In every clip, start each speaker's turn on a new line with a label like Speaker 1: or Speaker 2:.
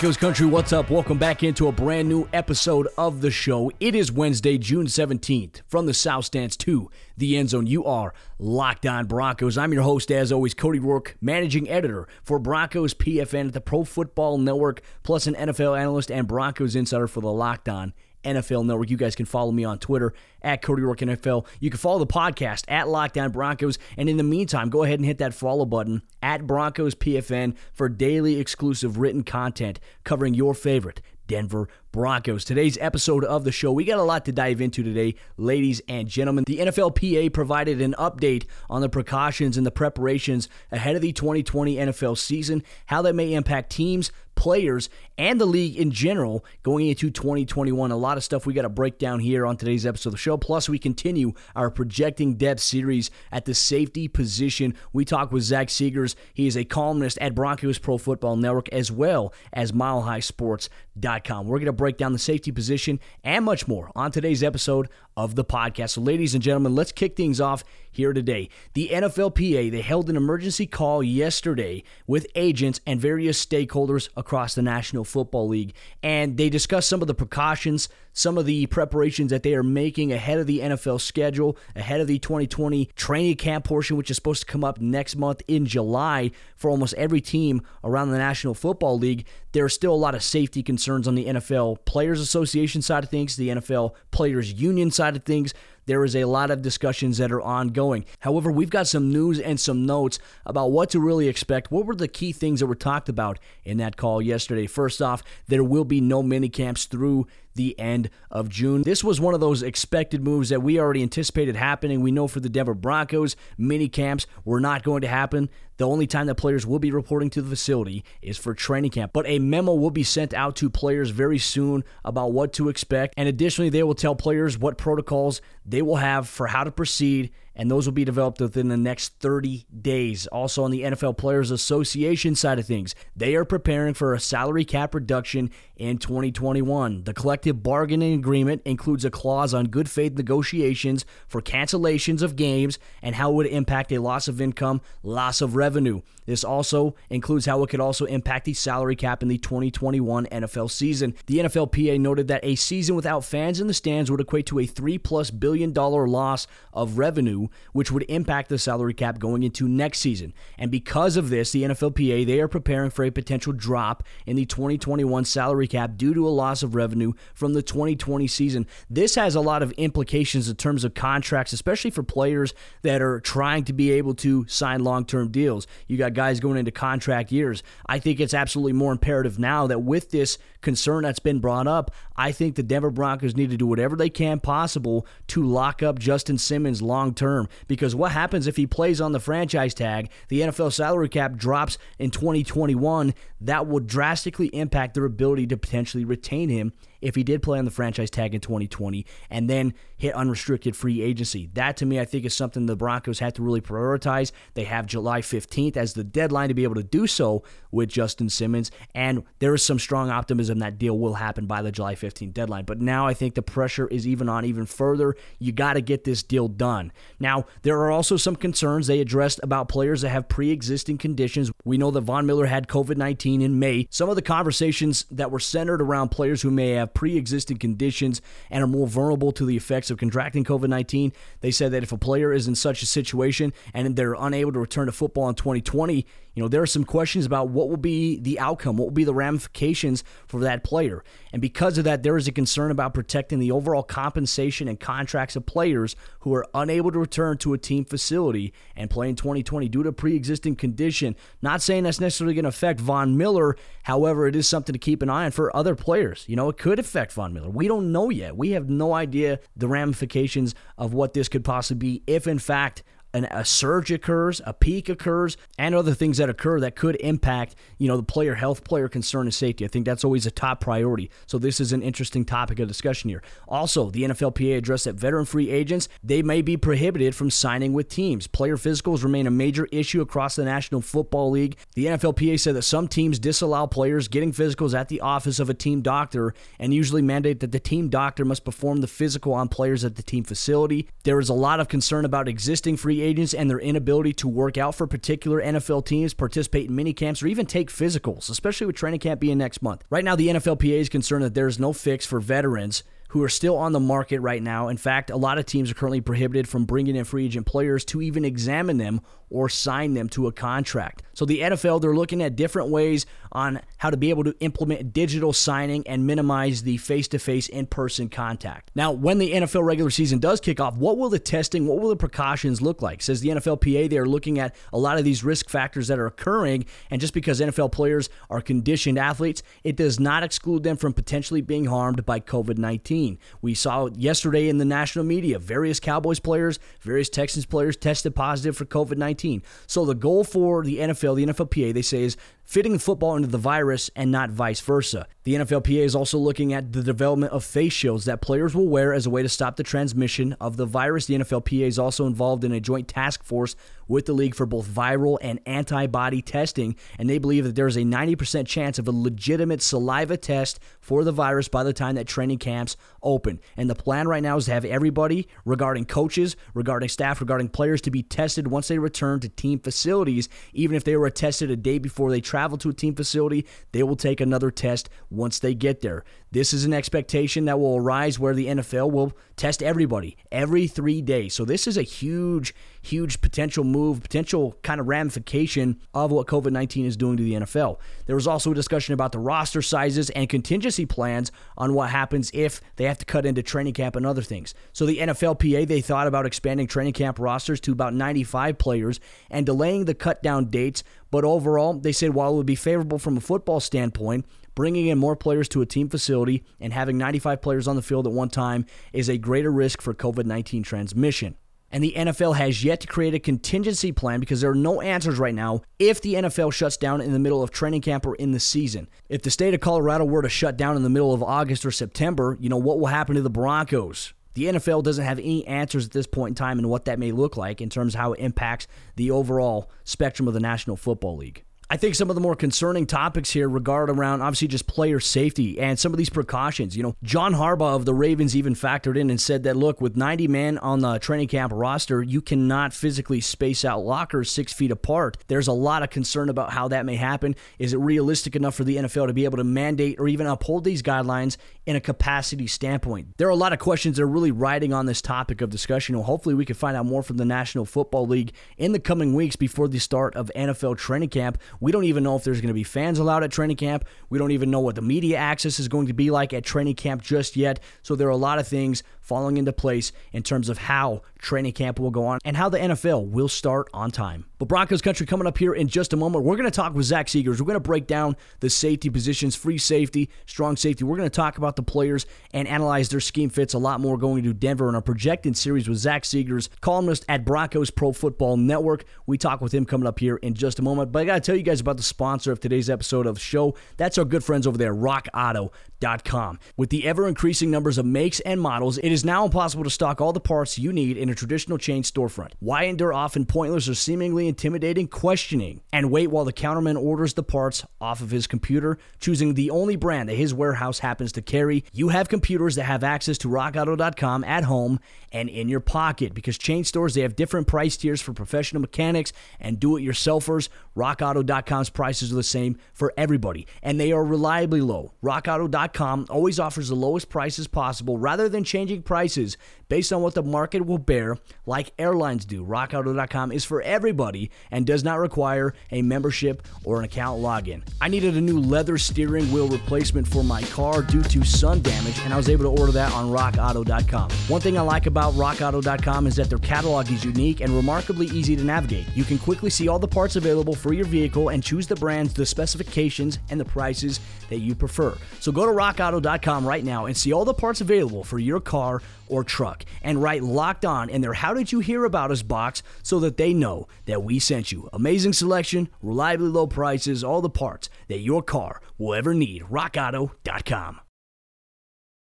Speaker 1: Broncos
Speaker 2: country, what's up? Welcome back into a brand new episode of the show. It is Wednesday, June 17th. From the South Stands to the end zone, you are Locked On Broncos. I'm your host, as always, Cody Roark, managing editor for Broncos PFN at the Pro Football Network, plus an NFL analyst and Broncos insider for the Locked On NFL Network. You guys can follow me on Twitter at Cody Roark NFL. You can follow the podcast at Locked On Broncos. And in the meantime, go ahead and hit that follow button at Broncos PFN for daily exclusive written content covering your favorite Denver Broncos. Today's episode of the show, we got a lot to dive into today, ladies and gentlemen. The NFLPA provided an update on the precautions and the preparations ahead of the 2020 NFL season, how that may impact teams, players, and the league in general going into 2021. A lot of stuff we got to break down here on today's episode of the show. Plus, we continue our projecting depth series at the safety position. We talk with Zach Segars. He is a columnist at Broncos Pro Football Network as well as MileHighSports.com. We're going to break down the safety position and much more on today's episode of the podcast. So, ladies and gentlemen, let's kick things off here today. The NFLPA, they held an emergency call yesterday with agents and various stakeholders across the National Football League, and they discussed some of the precautions, some of the preparations that they are making ahead of the NFL schedule, ahead of the 2020 training camp portion, which is supposed to come up next month in July for almost every team around the National Football League. There are still a lot of safety concerns on the NFL Players Association side of things, the NFL Players Union side of things there is a lot of discussions that are ongoing. However, we've got some news and some notes about what to really expect. What were the key things that were talked about in that call yesterday? First off, there will be no mini camps through the end of June. This was one of those expected moves that we already anticipated happening. We know for the Denver Broncos, mini camps were not going to happen. The only time that players will be reporting to the facility is for training camp. But a memo will be sent out to players very soon about what to expect. And additionally, they will tell players what protocols they will have for how to proceed and those will be developed within the next 30 days. Also, on the NFL Players Association side of things, they are preparing for a salary cap reduction in 2021. The collective bargaining agreement includes a clause on good faith negotiations for cancellations of games and how it would impact a loss of income, loss of revenue. This also includes how it could also impact the salary cap in the 2021 NFL season. The NFLPA noted that a season without fans in the stands would equate to a 3 plus billion dollar loss of revenue, which would impact the salary cap going into next season. And because of this, the NFLPA they are preparing for a potential drop in the 2021 salary cap due to a loss of revenue from the 2020 season. This has a lot of implications in terms of contracts, especially for players that are trying to be able to sign long-term deals. You got guys going into contract years. I think it's absolutely more imperative now that with this concern that's been brought up, I think the Denver Broncos need to do whatever they can possible to lock up Justin Simmons long term. Because what happens if he plays on the franchise tag, the NFL salary cap drops in 2021, that will drastically impact their ability to potentially retain him if he did play on the franchise tag in 2020 and then hit unrestricted free agency. That to me, I think is something the Broncos have to really prioritize. They have July 15th as the deadline to be able to do so with Justin Simmons, and there is some strong optimism that deal will happen by the July 15th deadline. But now I think the pressure is even on even further. You got to get this deal done. Now, there are also some concerns they addressed about players that have pre existing conditions. We know that Von Miller had COVID 19 in May. Some of the conversations that were centered around players who may have have pre existing conditions and are more vulnerable to the effects of contracting COVID 19. They said that if a player is in such a situation and they're unable to return to football in 2020, you know, there are some questions about what will be the outcome, what will be the ramifications for that player. And because of that, there is a concern about protecting the overall compensation and contracts of players who are unable to return to a team facility and play in 2020 due to pre existing condition. Not saying that's necessarily going to affect Von Miller. However, it is something to keep an eye on for other players. You know, it could affect Von Miller. We don't know yet. We have no idea the ramifications of what this could possibly be if, in fact, an, a surge occurs, a peak occurs, and other things that occur that could impact, you know, the player health, player concern, and safety. I think that's always a top priority. So this is an interesting topic of discussion here. Also, the NFLPA addressed that veteran free agents they may be prohibited from signing with teams. Player physicals remain a major issue across the National Football League. The NFLPA said that some teams disallow players getting physicals at the office of a team doctor and usually mandate that the team doctor must perform the physical on players at the team facility. There is a lot of concern about existing free agents and their inability to work out for particular NFL teams, participate in mini camps, or even take physicals, especially with training camp being next month. Right now, the NFLPA is concerned that there is no fix for veterans who are still on the market right now. In fact, a lot of teams are currently prohibited from bringing in free agent players to even examine them or sign them to a contract. So the NFL, they're looking at different ways on how to be able to implement digital signing and minimize the face to face in person contact. Now, when the NFL regular season does kick off, what will the testing, what will the precautions look like? Says the NFLPA, they are looking at a lot of these risk factors that are occurring. And just because NFL players are conditioned athletes, it does not exclude them from potentially being harmed by COVID 19. We saw yesterday in the national media various Cowboys players, various Texans players tested positive for COVID 19. So the goal for the NFL, the NFLPA, they say is fitting football into the virus and not vice versa. The NFLPA is also looking at the development of face shields that players will wear as a way to stop the transmission of the virus. The NFLPA is also involved in a joint task force with the league for both viral and antibody testing, and they believe that there is a 90% chance of a legitimate saliva test for the virus by the time that training camps open. And the plan right now is to have everybody regarding coaches, regarding staff, regarding players to be tested once they return to team facilities. Even if they were tested a day before they travel to a team facility, they will take another test once they get there. This is an expectation that will arise where the NFL will test everybody every three days. So this is a huge, huge potential move, potential kind of ramification of what COVID 19 is doing to the NFL. There was also a discussion about the roster sizes and contingency plans on what happens if they have to cut into training camp and other things. So the NFLPA, they thought about expanding training camp rosters to about 95 players and delaying the cut down dates. But overall, they said while it would be favorable from a football standpoint, bringing in more players to a team facility and having 95 players on the field at one time is a greater risk for COVID 19 transmission. And the NFL has yet to create a contingency plan because there are no answers right now if the NFL shuts down in the middle of training camp or in the season. If the state of Colorado were to shut down in the middle of August or September, you know, what will happen to the Broncos? The NFL doesn't have any answers at this point in time and what that may look like in terms of how it impacts the overall spectrum of the National Football League. I think some of the more concerning topics here regard around obviously just player safety and some of these precautions. You know, John Harbaugh of the Ravens even factored in and said that look, with 90 men on the training camp roster, you cannot physically space out lockers six feet apart. There's a lot of concern about how that may happen. Is it realistic enough for the NFL to be able to mandate or even uphold these guidelines in a capacity standpoint? There are a lot of questions that are really riding on this topic of discussion. Well, hopefully, we can find out more from the National Football League in the coming weeks before the start of NFL training camp we don't even know if there's going to be fans allowed at training camp. We don't even know what the media access is going to be like at training camp just yet. So there are a lot of things falling into place in terms of how training camp will go on and how the NFL will start on time. But Broncos country coming up here in just a moment. We're going to talk with Zach Segars. We're going to break down the safety positions, free safety, strong safety. We're going to talk about the players and analyze their scheme fits a lot more going to Denver in our projected series with Zach Segars, columnist at Broncos Pro Football Network. We talk with him coming up here in just a moment. But I got to tell you guys about the sponsor of today's episode of the show. That's our good friends over there, rockauto.com. With the ever increasing numbers of makes and models, it is now impossible to stock all the parts you need in a traditional chain storefront. Why endure often pointless or seemingly intimidating questioning and wait while the counterman orders the parts off of his computer, choosing the only brand that his warehouse happens to carry? You have computers that have access to rockauto.com at home and in your pocket because chain stores they have different price tiers for professional mechanics and do-it-yourselfers. rockauto.com's prices are the same for everybody and they are reliably low. rockauto.com always offers the lowest prices possible rather than changing prices based on what the market will bear like airlines do. rockauto.com is for everybody and does not require a membership or an account login. I needed a new leather steering wheel replacement for my car due to sun damage and I was able to order that on rockauto.com. One thing I like about rockauto.com is that their catalog is unique and remarkably easy to navigate. You can quickly see all the parts available for your vehicle and choose the brands, the specifications, and the prices that you prefer. So go to rockauto.com right now and see all the parts available for your car car or truck and write locked on in their How Did You Hear About Us box so that they know that we sent you. Amazing selection, reliably low prices, all the parts that your car will ever need. RockAuto.com.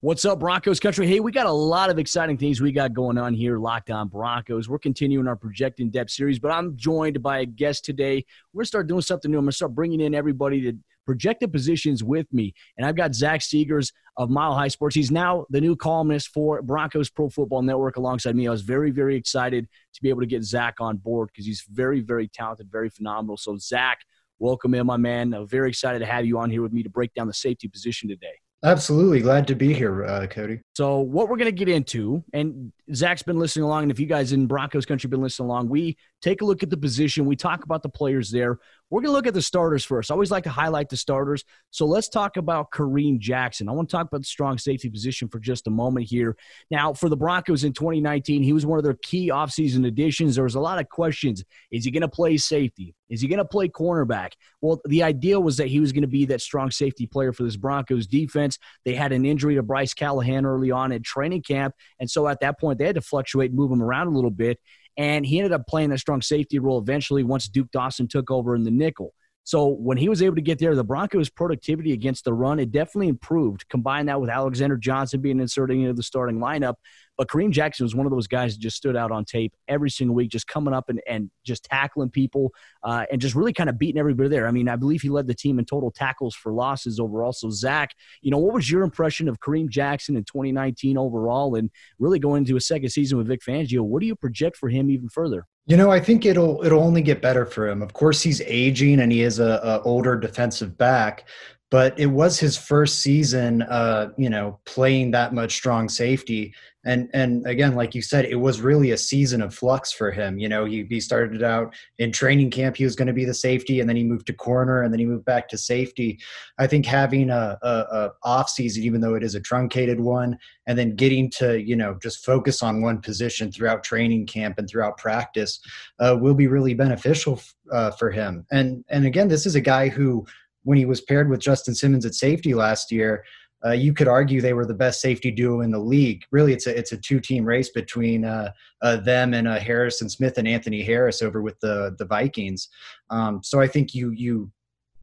Speaker 2: What's up, Broncos country? Hey, we got a lot of exciting things we got going on here, Locked On Broncos. We're continuing our Project in Depth series, but I'm joined by a guest today. We're going to start doing something new. I'm going to start bringing in everybody to projected positions with me. And I've got Zach Segars of Mile High Sports. He's now the new columnist for Broncos Pro Football Network alongside me. I was very, very excited to be able to get Zach on board because he's very, very talented, very phenomenal. So, Zach, welcome in, my man. I'm very excited to have you on here with me to break down the safety position today.
Speaker 3: Absolutely. Glad to be here, uh, Cody.
Speaker 2: So, what we're going to get into, and Zach's been listening along, and if you guys in Broncos country been listening along, we take a look at the position. We talk about the players there. We're going to look at the starters first. I always like to highlight the starters. So let's talk about Kareem Jackson. I want to talk about the strong safety position for just a moment here. Now, for the Broncos in 2019, he was one of their key offseason additions. There was a lot of questions. Is he going to play safety? Is he going to play cornerback? Well, the idea was that he was going to be that strong safety player for this Broncos defense. They had an injury to Bryce Callahan early on at training camp. And so at that point, they had to fluctuate, move him around a little bit. And he ended up playing a strong safety role eventually once Duke Dawson took over in the nickel. So when he was able to get there, the Broncos' productivity against the run, it definitely improved. Combine that with Alexander Johnson being inserted into the starting lineup. But Kareem Jackson was one of those guys that just stood out on tape every single week, just coming up and, and just tackling people uh, and just really kind of beating everybody there. I mean, I believe he led the team in total tackles for losses overall. So, Zach, you know, what was your impression of Kareem Jackson in 2019 overall and really going into a second season with Vic Fangio? What do you project for him even further?
Speaker 3: You know, I think it'll it'll only get better for him. Of course, he's aging and he is a, a older defensive back, but it was his first season, uh, you know, playing that much strong safety. And and again, like you said, it was really a season of flux for him. You know, he, he started out in training camp, he was going to be the safety, and then he moved to corner, and then he moved back to safety. I think having a, a, a off season, even though it is a truncated one, and then getting to you know just focus on one position throughout training camp and throughout practice uh, will be really beneficial uh, for him. And and again, this is a guy who when he was paired with Justin Simmons at safety last year, uh, you could argue they were the best safety duo in the league. Really, it's a it's a two team race between uh, uh, them and uh, Harrison Smith and Anthony Harris over with the the Vikings. Um, so I think you you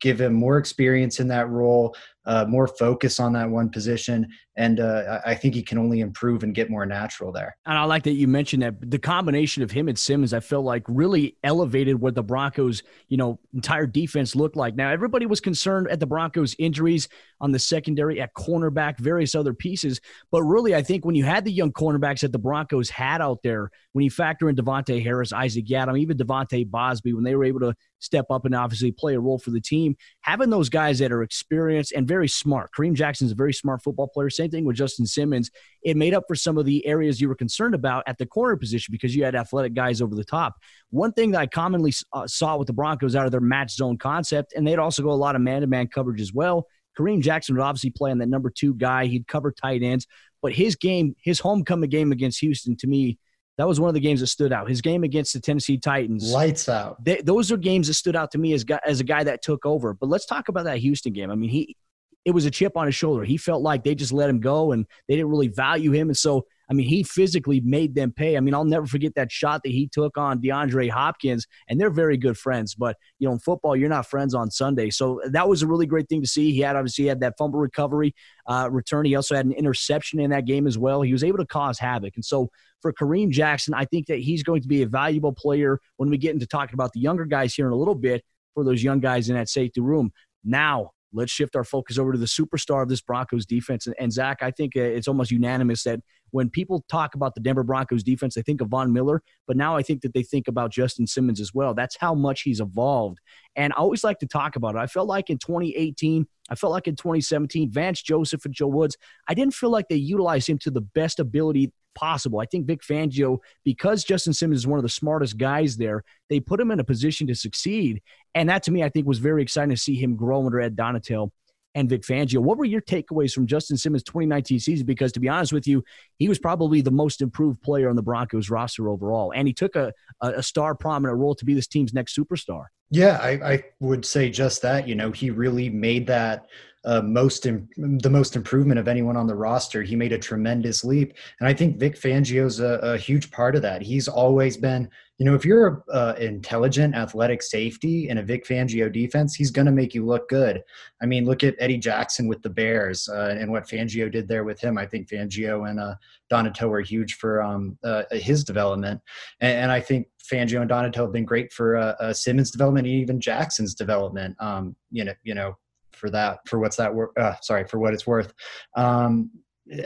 Speaker 3: give him more experience in that role, uh, more focus on that one position, and uh, I think he can only improve and get more natural there.
Speaker 2: And I like that you mentioned that the combination of him and Simmons, I felt like really elevated what the Broncos, you know, entire defense looked like. Now everybody was concerned at the Broncos' injuries on the secondary, at cornerback, various other pieces, but really, I think when you had the young cornerbacks that the Broncos had out there, when you factor in Davontae Harris, Isaac Yiadom, even De'Vante Bausby, when they were able to step up and obviously play a role for the team, having those guys that are experienced and very smart. Kareem Jackson's a very smart football player. Same thing with Justin Simmons. It made up for some of the areas you were concerned about at the corner position because you had athletic guys over the top. One thing that I commonly uh, saw with the Broncos out of their match zone concept, and they'd also go a lot of man to man coverage as well. Kareem Jackson would obviously play on that number two guy. He'd cover tight ends, but his game, his homecoming game against Houston, to me, that was one of the games that stood out. His game against the Tennessee Titans,
Speaker 3: lights out.
Speaker 2: They, those are games that stood out to me as as a guy that took over. But let's talk about that Houston game. I mean, he it was a chip on his shoulder. He felt like they just let him go and they didn't really value him. And so, I mean, he physically made them pay. I mean, I'll never forget that shot that he took on DeAndre Hopkins, and they're very good friends. But, you know, in football, you're not friends on Sunday. So that was a really great thing to see. He had obviously had that fumble recovery uh, return. He also had an interception in that game as well. He was able to cause havoc. And so for Kareem Jackson, I think that he's going to be a valuable player when we get into talking about the younger guys here in a little bit for those young guys in that safety room. Now, let's shift our focus over to the superstar of this Broncos defense. And, and Zach, I think uh, it's almost unanimous that when people talk about the Denver Broncos defense, they think of Von Miller, but now I think that they think about Justin Simmons as well. That's how much he's evolved. And I always like to talk about it. I felt like in 2018, I felt like in 2017, Vance Joseph and Joe Woods, I didn't feel like they utilized him to the best ability possible. I think Vic Fangio, because Justin Simmons is one of the smartest guys there, they put him in a position to succeed. And that to me, I think was very exciting to see him grow under Ed Donatell and Vic Fangio. What were your takeaways from Justin Simmons' 2019 season? Because to be honest with you, he was probably the most improved player on the Broncos roster overall, and he took a, a star prominent role to be this team's next superstar.
Speaker 3: Yeah, I, I would say just that. You know, he really made that uh, most the most improvement of anyone on the roster. He made a tremendous leap, and I think Vic Fangio's a, a huge part of that. He's always been, you know, if you're an uh, intelligent, athletic safety in a Vic Fangio defense, he's going to make you look good. I mean, look at Eddie Jackson with the Bears uh, and what Fangio did there with him. I think Fangio and uh, Donatell were huge for um, uh, his development, and, and, I think Fangio and Donatell have been great for uh, uh, Simmons' development and even Jackson's development. Um, you know, you know, for that for what's that worth uh, sorry for what it's worth. Um,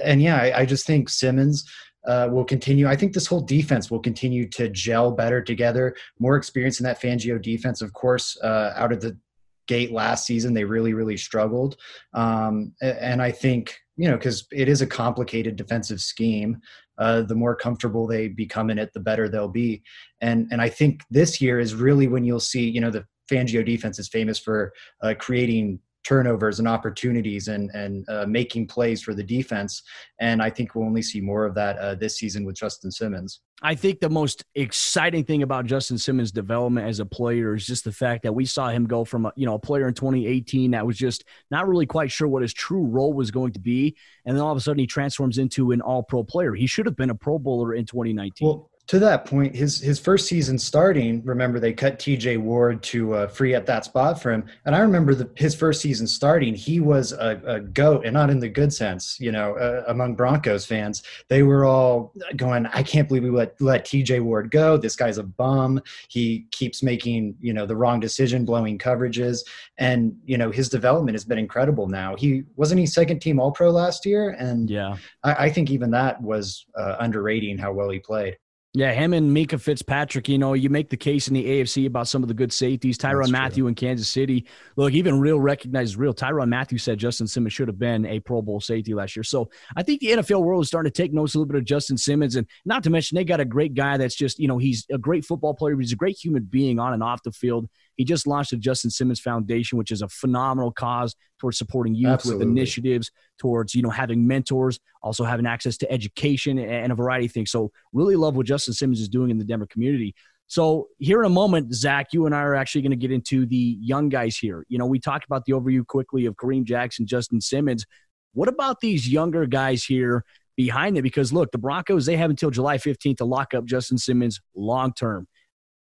Speaker 3: and yeah I, I, just think simmons uh, will continue i think this whole defense will continue to gel better together. More experience in that fangio defense of course uh, out of the gate last season they really really struggled. Um, and i think you know because it is a complicated defensive scheme uh, the more comfortable they become in it the better they'll be. And and i think this year is really when you'll see you know the Fangio defense is famous for uh, creating turnovers and opportunities and and uh, making plays for the defense. And I think we'll only see more of that uh, this season with Justin Simmons.
Speaker 2: I think the most exciting thing about Justin Simmons' development as a player is just the fact that we saw him go from a, you know a player in 2018 that was just not really quite sure what his true role was going to be, and then all of a sudden he transforms into an All Pro player. He should have been a Pro Bowler in 2019.
Speaker 3: Well, to that point, his his first season starting, remember they cut T.J. Ward to uh, free up that spot for him, and I remember the, his first season starting, he was a, a goat, and not in the good sense, you know, uh, among Broncos fans, they were all going, "I can't believe we let let T.J. Ward go. This guy's a bum. He keeps making you know the wrong decision, blowing coverages, and you know his development has been incredible. Now he wasn't he second team All Pro last year, and
Speaker 2: yeah,
Speaker 3: I, I think even that was uh, underrating how well he played.
Speaker 2: Yeah, him and Minkah Fitzpatrick, you know, you make the case in the AFC about some of the good safeties. Tyrann Mathieu in Kansas City. Look, even real recognizes real. Tyrann Mathieu said Justin Simmons should have been a Pro Bowl safety last year. So I think the NFL world is starting to take notice a little bit of Justin Simmons. And not to mention, they got a great guy that's just, you know, he's a great football player. He's a great human being on and off the field. He just launched the Justin Simmons Foundation, which is a phenomenal cause towards supporting youth Absolutely. with initiatives towards you know having mentors, also having access to education and a variety of things. So really love what Justin Simmons is doing in the Denver community. So here in a moment, Zach, you and I are actually going to get into the young guys here. You know, we talked about the overview quickly of Kareem Jackson, Justin Simmons. What about these younger guys here behind them? Because look, the Broncos, they have until July 15th to lock up Justin Simmons long term.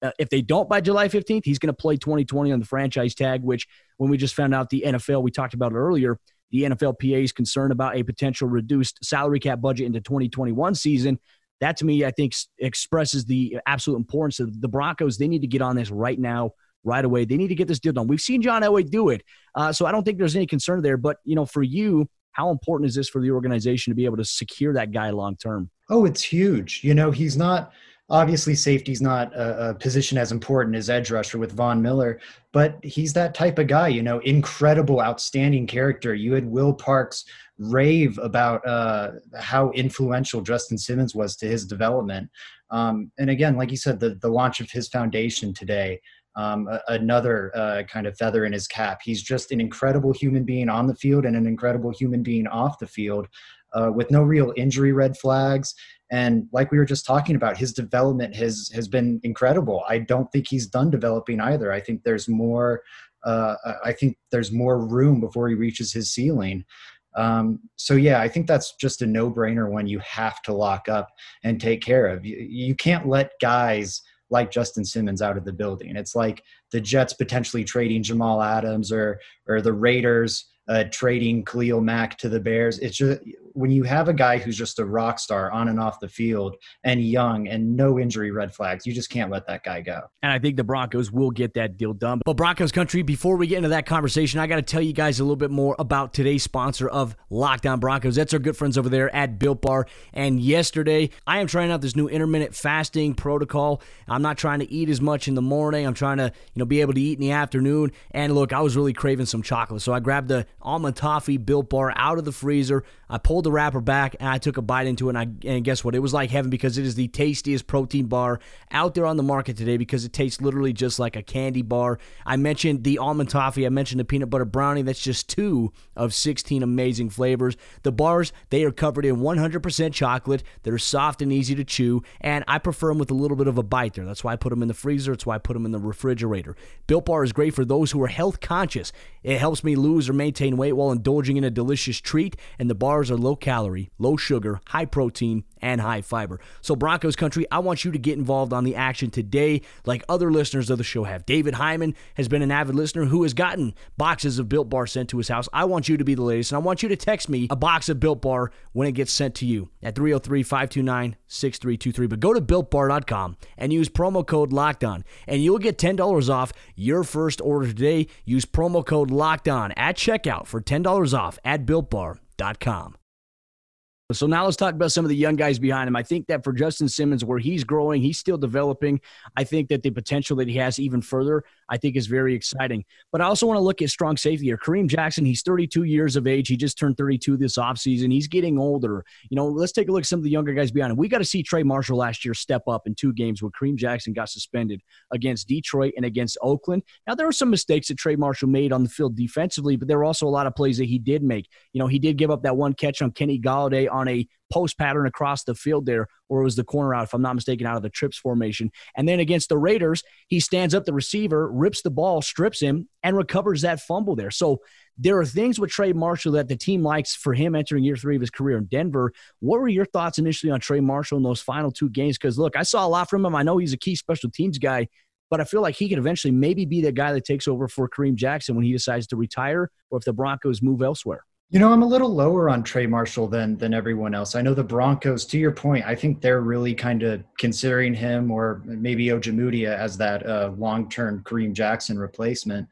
Speaker 2: Uh, if they don't by July 15th, he's going to play 2020 on the franchise tag, which when we just found out the NFL, we talked about it earlier, the NFLPA is concerned about a potential reduced salary cap budget into 2021 season. That to me, I think expresses the absolute importance of the Broncos. They need to get on this right now, right away. They need to get this deal done. We've seen John Elway do it. Uh, so I don't think there's any concern there. But, you know, for you, how important is this for the organization to be able to secure that guy long term?
Speaker 3: Oh, it's huge. You know, he's not – obviously safety's not a, a, position as important as edge rusher with Von Miller, but he's that type of guy, you know, incredible, outstanding character. You had Will Parks rave about uh, how influential Justin Simmons was to his development. Um, and again, like you said, the, the launch of his foundation today, um, a, another uh, kind of feather in his cap. He's just an incredible human being on the field and an incredible human being off the field. Uh, with no real injury red flags and like we were just talking about, his development has has been incredible. I don't think he's done developing either. I think there's more. Uh, I think there's more room before he reaches his ceiling. Um, so yeah, I think that's just a no-brainer when you have to lock up and take care of. You, you can't let guys like Justin Simmons out of the building. It's like the Jets potentially trading Jamal Adams or or the Raiders uh, trading Khalil Mack to the Bears. It's just when you have a guy who's just a rock star on and off the field and young and no injury red flags, you just can't let that guy go.
Speaker 2: And I think the Broncos will get that deal done. But Broncos country, before we get into that conversation, I got to tell you guys a little bit more about today's sponsor of Locked On Broncos. That's our good friends over there at Built Bar. And yesterday, I am trying out this new intermittent fasting protocol. I'm not trying to eat as much in the morning. I'm trying to, you know, be able to eat in the afternoon. And look, I was really craving some chocolate, so I grabbed the almond toffee Built Bar out of the freezer. I pulled pulled the wrapper back and I took a bite into it. And, I, and guess what? It was like heaven because it is the tastiest protein bar out there on the market today because it tastes literally just like a candy bar. I mentioned the almond toffee. I mentioned the peanut butter brownie. That's just two of 16 amazing flavors. The bars, they are covered in 100% chocolate. They're soft and easy to chew. And I prefer them with a little bit of a bite there. That's why I put them in the freezer. That's why I put them in the refrigerator. Built Bar is great for those who are health conscious. It helps me lose or maintain weight while indulging in a delicious treat. And the bars are low calorie, low sugar, high protein, and high fiber. So, Broncos country, I want you to get involved on the action today, like other listeners of the show have. David Hyman has been an avid listener who has gotten boxes of Built Bar sent to his house. I want you to be the latest, and I want you to text me a box of Built Bar when it gets sent to you at 303 529 6323. But go to builtbar.com and use promo code LOCKEDON, and you'll get $10 off your first order today. Use promo code LOCKEDON at checkout for $10 off at builtbar.com. So now let's talk about some of the young guys behind him. I think that for Justin Simmons, where he's growing, he's still developing. I think that the potential that he has even further, I think is very exciting. But I also want to look at strong safety here. Kareem Jackson, he's 32 years of age. He just turned 32 this offseason. He's getting older. You know, let's take a look at some of the younger guys behind him. We got to see Trey Marshall last year step up in two games where Kareem Jackson got suspended against Detroit and against Oakland. Now, there were some mistakes that Trey Marshall made on the field defensively, but there were also a lot of plays that he did make. You know, he did give up that one catch on Kenny Golladay on a post pattern across the field there, or it was the corner out, if I'm not mistaken, out of the trips formation. And then against the Raiders, he stands up the receiver, rips the ball, strips him, and recovers that fumble there. So there are things with Trey Marshall that the team likes for him entering year three of his career in Denver. What were your thoughts initially on Trey Marshall in those final two games? Because look, I saw a lot from him. I know he's a key special teams guy, but I feel like he could eventually maybe be the guy that takes over for Kareem Jackson when he decides to retire or if the Broncos move elsewhere.
Speaker 3: You know, I'm a little lower on Trey Marshall than than everyone else. I know the Broncos, to your point, I think they're really kind of considering him or maybe Ojemudia as that uh, long term Kareem Jackson replacement.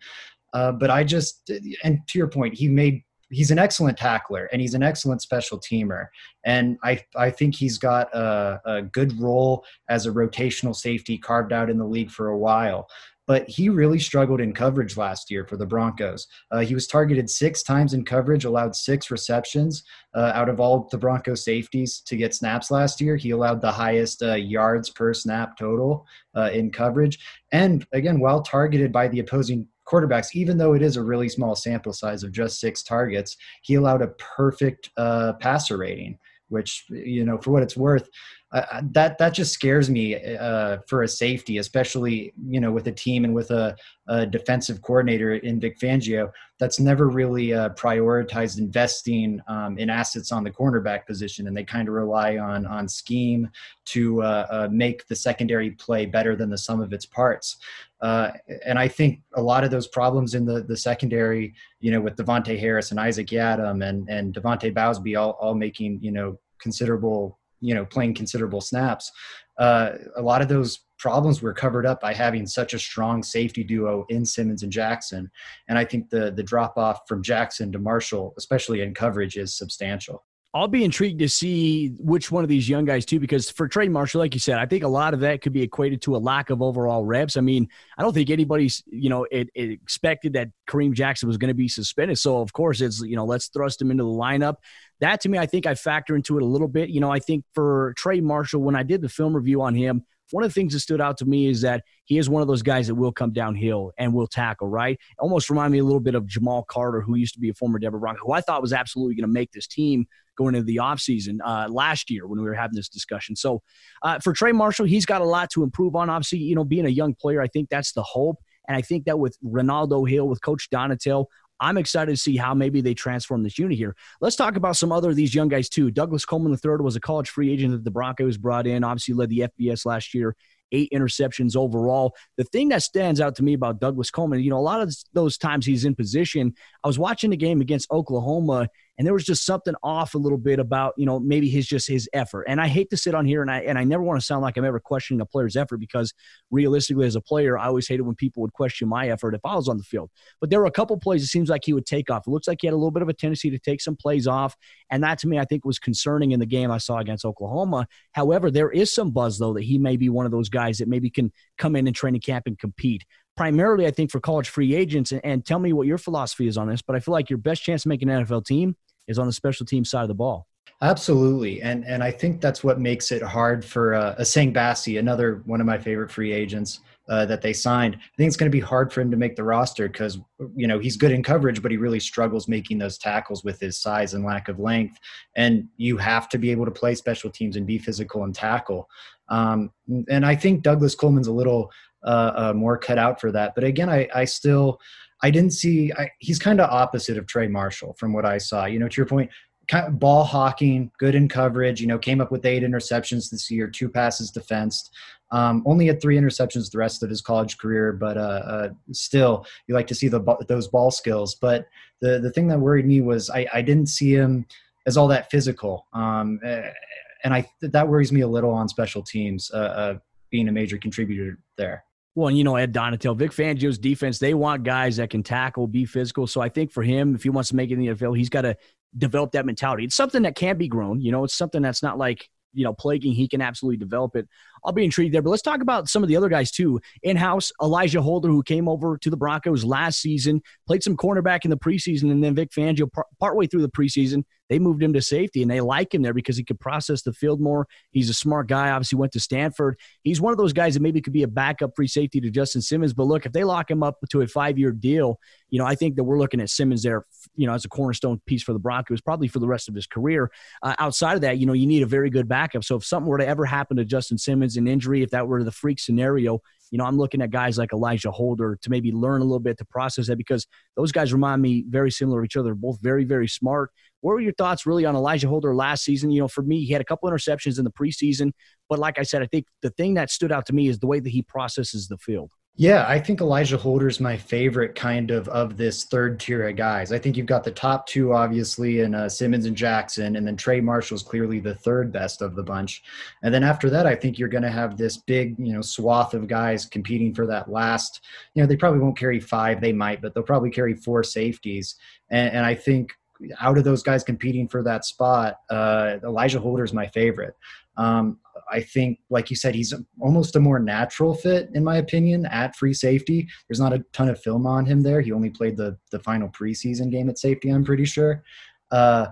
Speaker 3: Uh, but I just, and to your point, he made he's an excellent tackler and he's an excellent special teamer. And I, I think he's got a, a, good role as a rotational safety carved out in the league for a while but he really struggled in coverage last year for the Broncos. Uh, he was targeted six times in coverage, allowed six receptions uh, out of all the Broncos safeties to get snaps last year. He allowed the highest uh, yards per snap total uh, in coverage. And again, while targeted by the opposing quarterbacks, even though it is a really small sample size of just six targets, he allowed a perfect uh, passer rating which you know for what it's worth uh, that that just scares me uh, for a safety, especially you know with a team and with a, a defensive coordinator in Vic Fangio that's never really uh, prioritized investing um, in assets on the cornerback position, and they kind of rely on on scheme to uh, uh, make the secondary play better than the sum of its parts. Uh, and I think a lot of those problems in the the secondary, you know, with Davontae Harris and Isaac Yiadom and and De'Vante Bausby all all making you know considerable you know playing considerable snaps uh, a lot of those problems were covered up by having such a strong safety duo in Simmons and Jackson and I think the the drop off from Jackson to Marshall especially in coverage is substantial
Speaker 2: I'll be intrigued to see which one of these young guys too, because for Trey Marshall, like you said, I think a lot of that could be equated to a lack of overall reps. I mean, I don't think anybody's you know it, it expected that Kareem Jackson was going to be suspended. So of course it's you know let's thrust him into the lineup. That to me, I think I factor into it a little bit. You know, I think for Trey Marshall, when I did the film review on him, one of the things that stood out to me is that he is one of those guys that will come downhill and will tackle, right? Almost remind me a little bit of Jamal Carter, who used to be a former Denver Bronco, who I thought was absolutely going to make this team going into the offseason uh, last year when we were having this discussion. So uh, for Trey Marshall, he's got a lot to improve on. Obviously, you know, being a young player, I think that's the hope. And I think that with Renaldo Hill, with Coach Donatell, I'm excited to see how maybe they transform this unit here. Let's talk about some other of these young guys too. Douglas Coleman III was a college free agent that the Broncos brought in. Obviously, led the FBS last year eight interceptions overall. The thing that stands out to me about Douglas Coleman, you know, a lot of those times he's in position. I was watching the game against Oklahoma, and there was just something off a little bit about you know maybe his just his effort. And i hate to sit on here and i and i never want to sound like i'm ever questioning a player's effort because realistically as a player i always hated when people would question my effort if i was on the field. But there were a couple plays it seems like he would take off. It looks like he had a little bit of a tendency to take some plays off. And that to me i think was concerning in the game i saw against oklahoma. However there is some buzz though that he may be one of those guys that maybe can come in and training camp and compete primarily, I think, for college free agents. And, and, tell me what your philosophy is on this. But I feel like your best chance to make an NFL team is on the special team side of the ball.
Speaker 3: Absolutely, and and I think that's what makes it hard for uh, Essang Bassey, another one of my favorite free agents uh, that they signed. I think it's going to be hard for him to make the roster because you know he's good in coverage, but he really struggles making those tackles with his size and lack of length. And you have to be able to play special teams and be physical and tackle. Um, and I think Douglas Coleman's a little uh, uh, more cut out for that. But again, I, I still I didn't see. I, he's kind of opposite of Trey Marshall from what I saw. You know, to your point, kind of ball hawking, good in coverage. You know, came up with eight interceptions this year, two passes defensed. Um, only had three interceptions the rest of his college career, but uh, uh, still, you like to see the those ball skills. But the the thing that worried me was I, I didn't see him as all that physical, um, and I that worries me a little on special teams, uh, uh being a major contributor there.
Speaker 2: Well, and you know, Ed Donatell, Vic Fangio's defense, they want guys that can tackle, be physical. So I think for him, if he wants to make it in the NFL, he's got to develop that mentality. It's something that can be grown. You know, it's something that's not like you know plaguing. He can absolutely develop it. I'll be intrigued there. But let's talk about some of the other guys too. In house, Alijah Holder, who came over to the Broncos last season, played some cornerback in the preseason, and then Vic Fangio, part partway through the preseason, they moved him to safety, and they like him there because he could process the field more. He's a smart guy. Obviously, went to Stanford. He's one of those guys that maybe could be a backup free safety to Justin Simmons. But look, if they lock him up to a five-year deal, you know, I think that we're looking at Simmons there, you know, as a cornerstone piece for the Broncos, probably for the rest of his career. Uh, outside of that, you know, you need a very good backup. So if something were to ever happen to Justin Simmons, an injury, if that were the freak scenario, you know, I'm looking at guys like Alijah Holder to maybe learn a little bit to process that because those guys remind me very similar to each other. Both very, very smart. What were your thoughts really on Alijah Holder last season? You know, for me, he had a couple interceptions in the preseason, but like I said, I think the thing that stood out to me is the way that he processes the field.
Speaker 3: Yeah, I think Alijah Holder is my favorite kind of of this third tier of guys. I think you've got the top two, obviously, and uh, Simmons and Jackson, and then Trey Marshall's clearly the third best of the bunch. And then after that, I think you're going to have this big, you know, swath of guys competing for that last. You know, they probably won't carry five, they might, but they'll probably carry four safeties. And, and I think out of those guys competing for that spot, uh, Alijah Holder is my favorite. Um, I think, like you said, he's almost a more natural fit, in my opinion, at free safety. There's not a ton of film on him there. He only played the the final preseason game at safety, I'm pretty sure. Uh,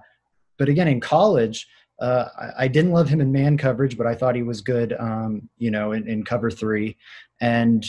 Speaker 3: but again, in college, uh, I, I, didn't love him in man coverage, but I thought he was good, um, you know, in, in cover three. And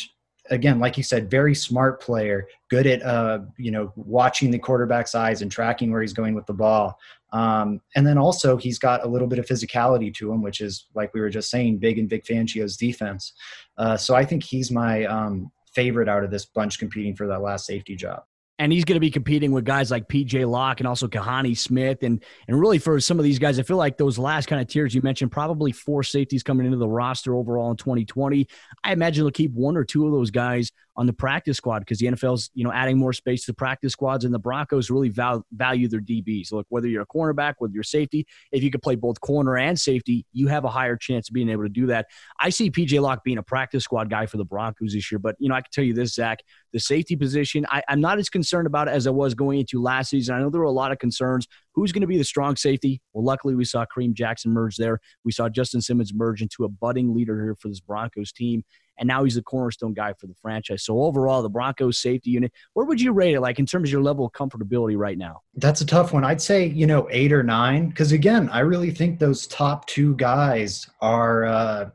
Speaker 3: again, like you said, very smart player, good at uh, you know watching the quarterback's eyes and tracking where he's going with the ball. Um, and then also he's got a little bit of physicality to him, which is like we were just saying, big in Vic Fangio's defense. Uh, so I think he's my um, favorite out of this bunch competing for that last safety job
Speaker 2: and he's going to be competing with guys like PJ Locke and also Kahani Smith. And, and really, for some of these guys, I feel like those last kind of tiers you mentioned, probably four safeties coming into the roster overall in 2020. I imagine they'll keep one or two of those guys on the practice squad because the NFL's you know adding more space to practice squads and the Broncos really val- value their DBs. Look, whether you're a cornerback, whether you're safety, if you could play both corner and safety, you have a higher chance of being able to do that. I see PJ Locke being a practice squad guy for the Broncos this year, but you know I can tell you this, Zach, the safety position, I, I'm not as concerned about it as I was going into last season. I know there were a lot of concerns. Who's going to be the strong safety? Well, luckily we saw Kareem Jackson merge there. We saw Justin Simmons merge into a budding leader here for this Broncos team and now he's the cornerstone guy for the franchise. So overall, the Broncos safety unit, where would you rate it, like in terms of your level of comfortability right now?
Speaker 3: That's a tough one. I'd say you know eight or nine, because again, I really think those top two guys are. Uh,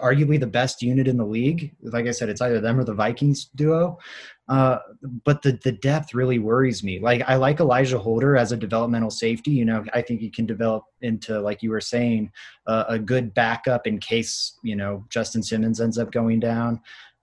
Speaker 3: arguably the best unit in the league. Like I said, it's either them or the Vikings duo. Uh, but the the depth really worries me. Like I like Alijah Holder as a developmental safety. You know, I think he can develop into like you were saying uh, a good backup in case you know Justin Simmons ends up going down.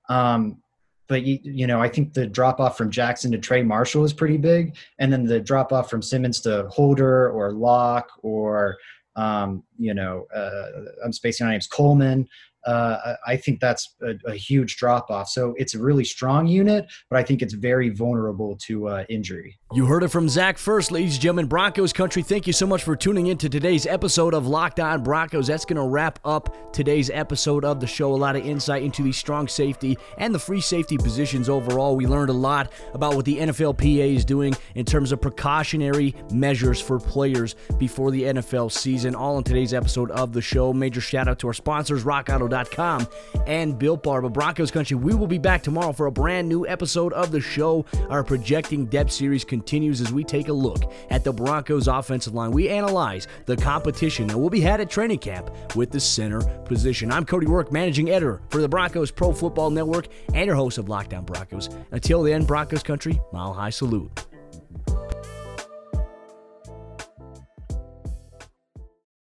Speaker 3: Um, but you, you know, I think the drop off from Jackson to Trey Marshall is pretty big, and then the drop off from Simmons to Holder or Locke or um, you know, uh, I'm spacing on names Coleman uh, I think that's a, a huge drop off. So it's a really strong unit, but I think it's very vulnerable to uh, injury.
Speaker 2: You heard it from Zach first, ladies and gentlemen. Broncos country, thank you so much for tuning in to today's episode of Locked On Broncos. That's going to wrap up today's episode of the show. A lot of insight into the strong safety and the free safety positions overall. We learned a lot about what the NFLPA is doing in terms of precautionary measures for players before the NFL season. All in today's episode of the show. Major shout out to our sponsors, RockAuto.com And Built Bar. But Broncos Country, we will be back tomorrow for a brand new episode of the show. Our projecting depth series continues as we take a look at the Broncos offensive line. We analyze the competition that will be had at training camp with the center position. I'm Cody Roark, managing editor for the Broncos Pro Football Network and your host of Locked On Broncos. Until then, Broncos Country, mile high salute.